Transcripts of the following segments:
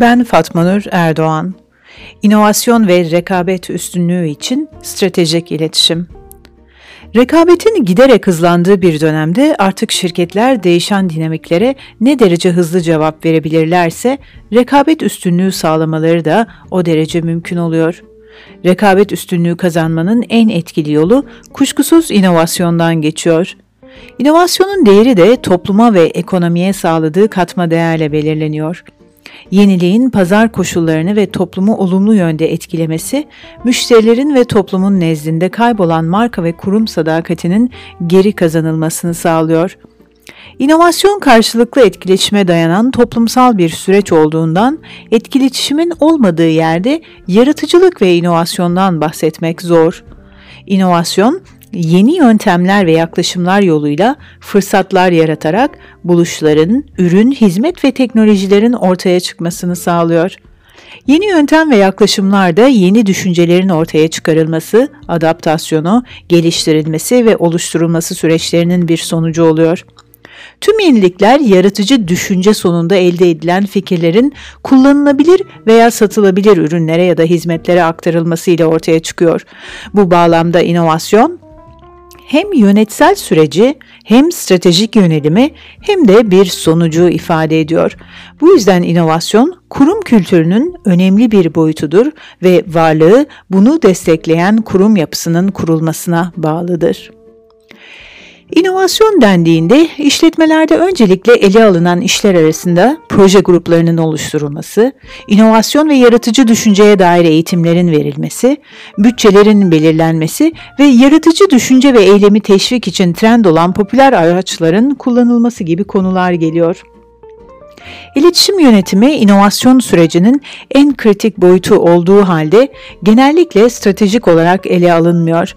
Ben Fatma Nur Erdoğan. İnovasyon ve rekabet üstünlüğü için stratejik iletişim. Rekabetin giderek hızlandığı bir dönemde artık şirketler değişen dinamiklere ne derece hızlı cevap verebilirlerse rekabet üstünlüğü sağlamaları da o derece mümkün oluyor. Rekabet üstünlüğü kazanmanın en etkili yolu kuşkusuz inovasyondan geçiyor. İnovasyonun değeri de topluma ve ekonomiye sağladığı katma değerle belirleniyor. Yeniliğin pazar koşullarını ve toplumu olumlu yönde etkilemesi, müşterilerin ve toplumun nezdinde kaybolan marka ve kurum sadakatinin geri kazanılmasını sağlıyor. İnovasyon karşılıklı etkileşime dayanan toplumsal bir süreç olduğundan etkileşimin olmadığı yerde yaratıcılık ve inovasyondan bahsetmek zor. İnovasyon yeni yöntemler ve yaklaşımlar yoluyla fırsatlar yaratarak buluşların, ürün, hizmet ve teknolojilerin ortaya çıkmasını sağlıyor. Yeni yöntem ve yaklaşımlar da yeni düşüncelerin ortaya çıkarılması, adaptasyonu, geliştirilmesi ve oluşturulması süreçlerinin bir sonucu oluyor. Tüm yenilikler yaratıcı düşünce sonunda elde edilen fikirlerin kullanılabilir veya satılabilir ürünlere ya da hizmetlere aktarılmasıyla ortaya çıkıyor. Bu bağlamda inovasyon hem yönetsel süreci hem stratejik yönelimi hem de bir sonucu ifade ediyor. Bu yüzden inovasyon kurum kültürünün önemli bir boyutudur ve varlığı bunu destekleyen kurum yapısının kurulmasına bağlıdır. İnovasyon dendiğinde işletmelerde öncelikle ele alınan işler arasında proje gruplarının oluşturulması, inovasyon ve yaratıcı düşünceye dair eğitimlerin verilmesi, bütçelerin belirlenmesi ve yaratıcı düşünce ve eylemi teşvik için trend olan popüler araçların kullanılması gibi konular geliyor. İletişim yönetimi inovasyon sürecinin en kritik boyutu olduğu halde genellikle stratejik olarak ele alınmıyor.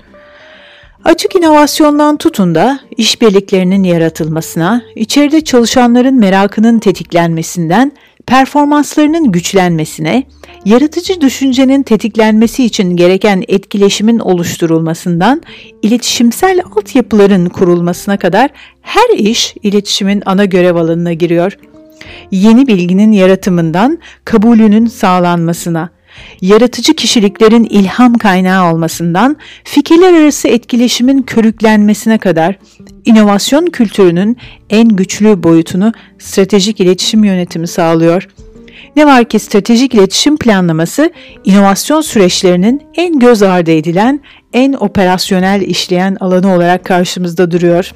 Açık inovasyondan tutun da işbirliklerinin yaratılmasına, içeride çalışanların merakının tetiklenmesinden, performanslarının güçlenmesine, yaratıcı düşüncenin tetiklenmesi için gereken etkileşimin oluşturulmasından, iletişimsel altyapıların kurulmasına kadar her iş iletişimin ana görev alanına giriyor. Yeni bilginin yaratımından kabulünün sağlanmasına, yaratıcı kişiliklerin ilham kaynağı olmasından fikirler arası etkileşimin körüklenmesine kadar inovasyon kültürünün en güçlü boyutunu stratejik iletişim yönetimi sağlıyor. Ne var ki stratejik iletişim planlaması inovasyon süreçlerinin en göz ardı edilen, en operasyonel işleyen alanı olarak karşımızda duruyor.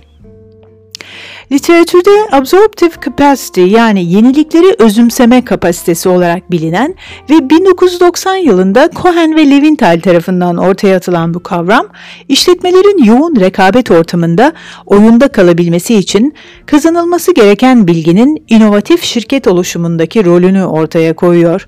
Literatürde absorptive capacity yani yenilikleri özümseme kapasitesi olarak bilinen ve 1990 yılında Cohen ve Levinthal tarafından ortaya atılan bu kavram, işletmelerin yoğun rekabet ortamında oyunda kalabilmesi için kazanılması gereken bilginin inovatif şirket oluşumundaki rolünü ortaya koyuyor.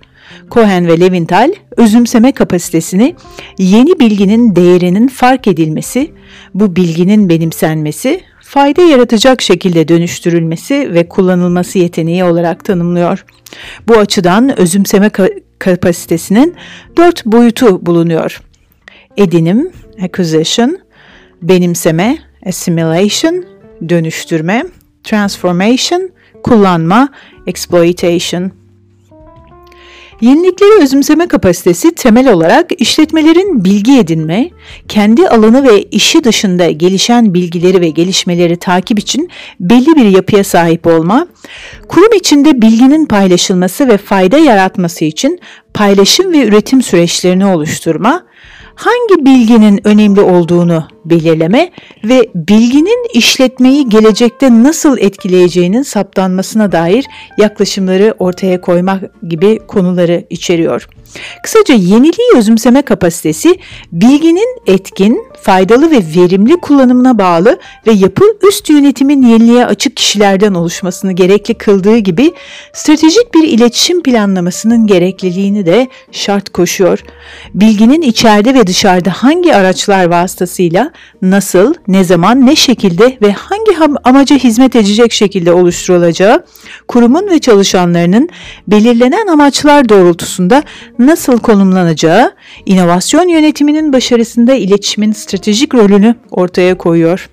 Cohen ve Levinthal özümseme kapasitesini yeni bilginin değerinin fark edilmesi, bu bilginin benimsenmesi fayda yaratacak şekilde dönüştürülmesi ve kullanılması yeteneği olarak tanımlıyor. Bu açıdan özümseme kapasitesinin dört boyutu bulunuyor. Edinim, acquisition, benimseme, assimilation, dönüştürme, transformation, kullanma, exploitation. Yenilikleri özümseme kapasitesi temel olarak işletmelerin bilgi edinme, kendi alanı ve işi dışında gelişen bilgileri ve gelişmeleri takip için belli bir yapıya sahip olma, kurum içinde bilginin paylaşılması ve fayda yaratması için paylaşım ve üretim süreçlerini oluşturma, hangi bilginin önemli olduğunu belirleme ve bilginin işletmeyi gelecekte nasıl etkileyeceğinin saptanmasına dair yaklaşımları ortaya koymak gibi konuları içeriyor. Kısaca yeniliği özümseme kapasitesi bilginin etkin, faydalı ve verimli kullanımına bağlı ve yapı üst yönetimin yeniliğe açık kişilerden oluşmasını gerekli kıldığı gibi stratejik bir iletişim planlamasının gerekliliğini de şart koşuyor. Bilginin içeride ve dışarıda hangi araçlar vasıtasıyla nasıl, ne zaman, ne şekilde ve hangi amaca hizmet edecek şekilde oluşturulacağı, kurumun ve çalışanlarının belirlenen amaçlar doğrultusunda nasıl konumlanacağı, inovasyon yönetiminin başarısında iletişimin stratejik rolünü ortaya koyuyor.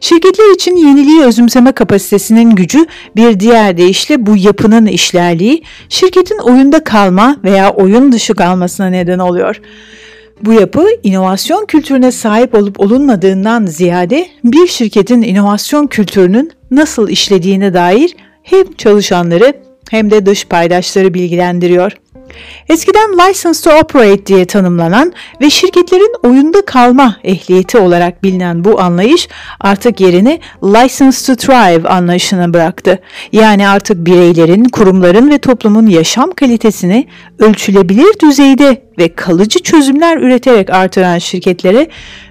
Şirketler için yeniliği özümseme kapasitesinin gücü bir diğer deyişle bu yapının işlerliği şirketin oyunda kalma veya oyun dışı kalmasına neden oluyor. Bu yapı inovasyon kültürüne sahip olup olunmadığından ziyade bir şirketin inovasyon kültürünün nasıl işlediğine dair hem çalışanları hem de dış paydaşları bilgilendiriyor. Eskiden license to operate diye tanımlanan ve şirketlerin oyunda kalma ehliyeti olarak bilinen bu anlayış artık yerini license to thrive anlayışına bıraktı. Yani artık bireylerin, kurumların ve toplumun yaşam kalitesini ölçülebilir düzeyde ve kalıcı çözümler üreterek artıran şirketlere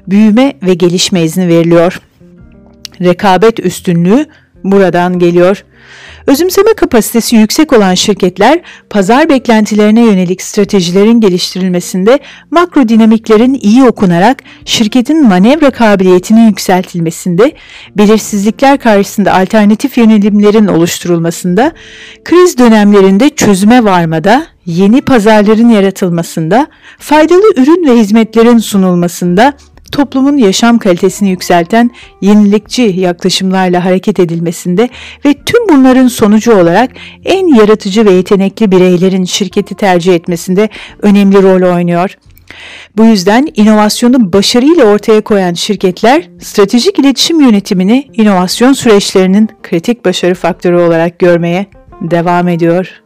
büyüme ve gelişme izni veriliyor. Rekabet üstünlüğü buradan geliyor. Özümseme kapasitesi yüksek olan şirketler pazar beklentilerine yönelik stratejilerin geliştirilmesinde makro dinamiklerin iyi okunarak şirketin manevra kabiliyetinin yükseltilmesinde, belirsizlikler karşısında alternatif yönelimlerin oluşturulmasında, kriz dönemlerinde çözüme varmada, yeni pazarların yaratılmasında, faydalı ürün ve hizmetlerin sunulmasında toplumun yaşam kalitesini yükselten yenilikçi yaklaşımlarla hareket edilmesinde ve tüm bunların sonucu olarak en yaratıcı ve yetenekli bireylerin şirketi tercih etmesinde önemli rol oynuyor. Bu yüzden inovasyonu başarıyla ortaya koyan şirketler stratejik iletişim yönetimini inovasyon süreçlerinin kritik başarı faktörü olarak görmeye devam ediyor.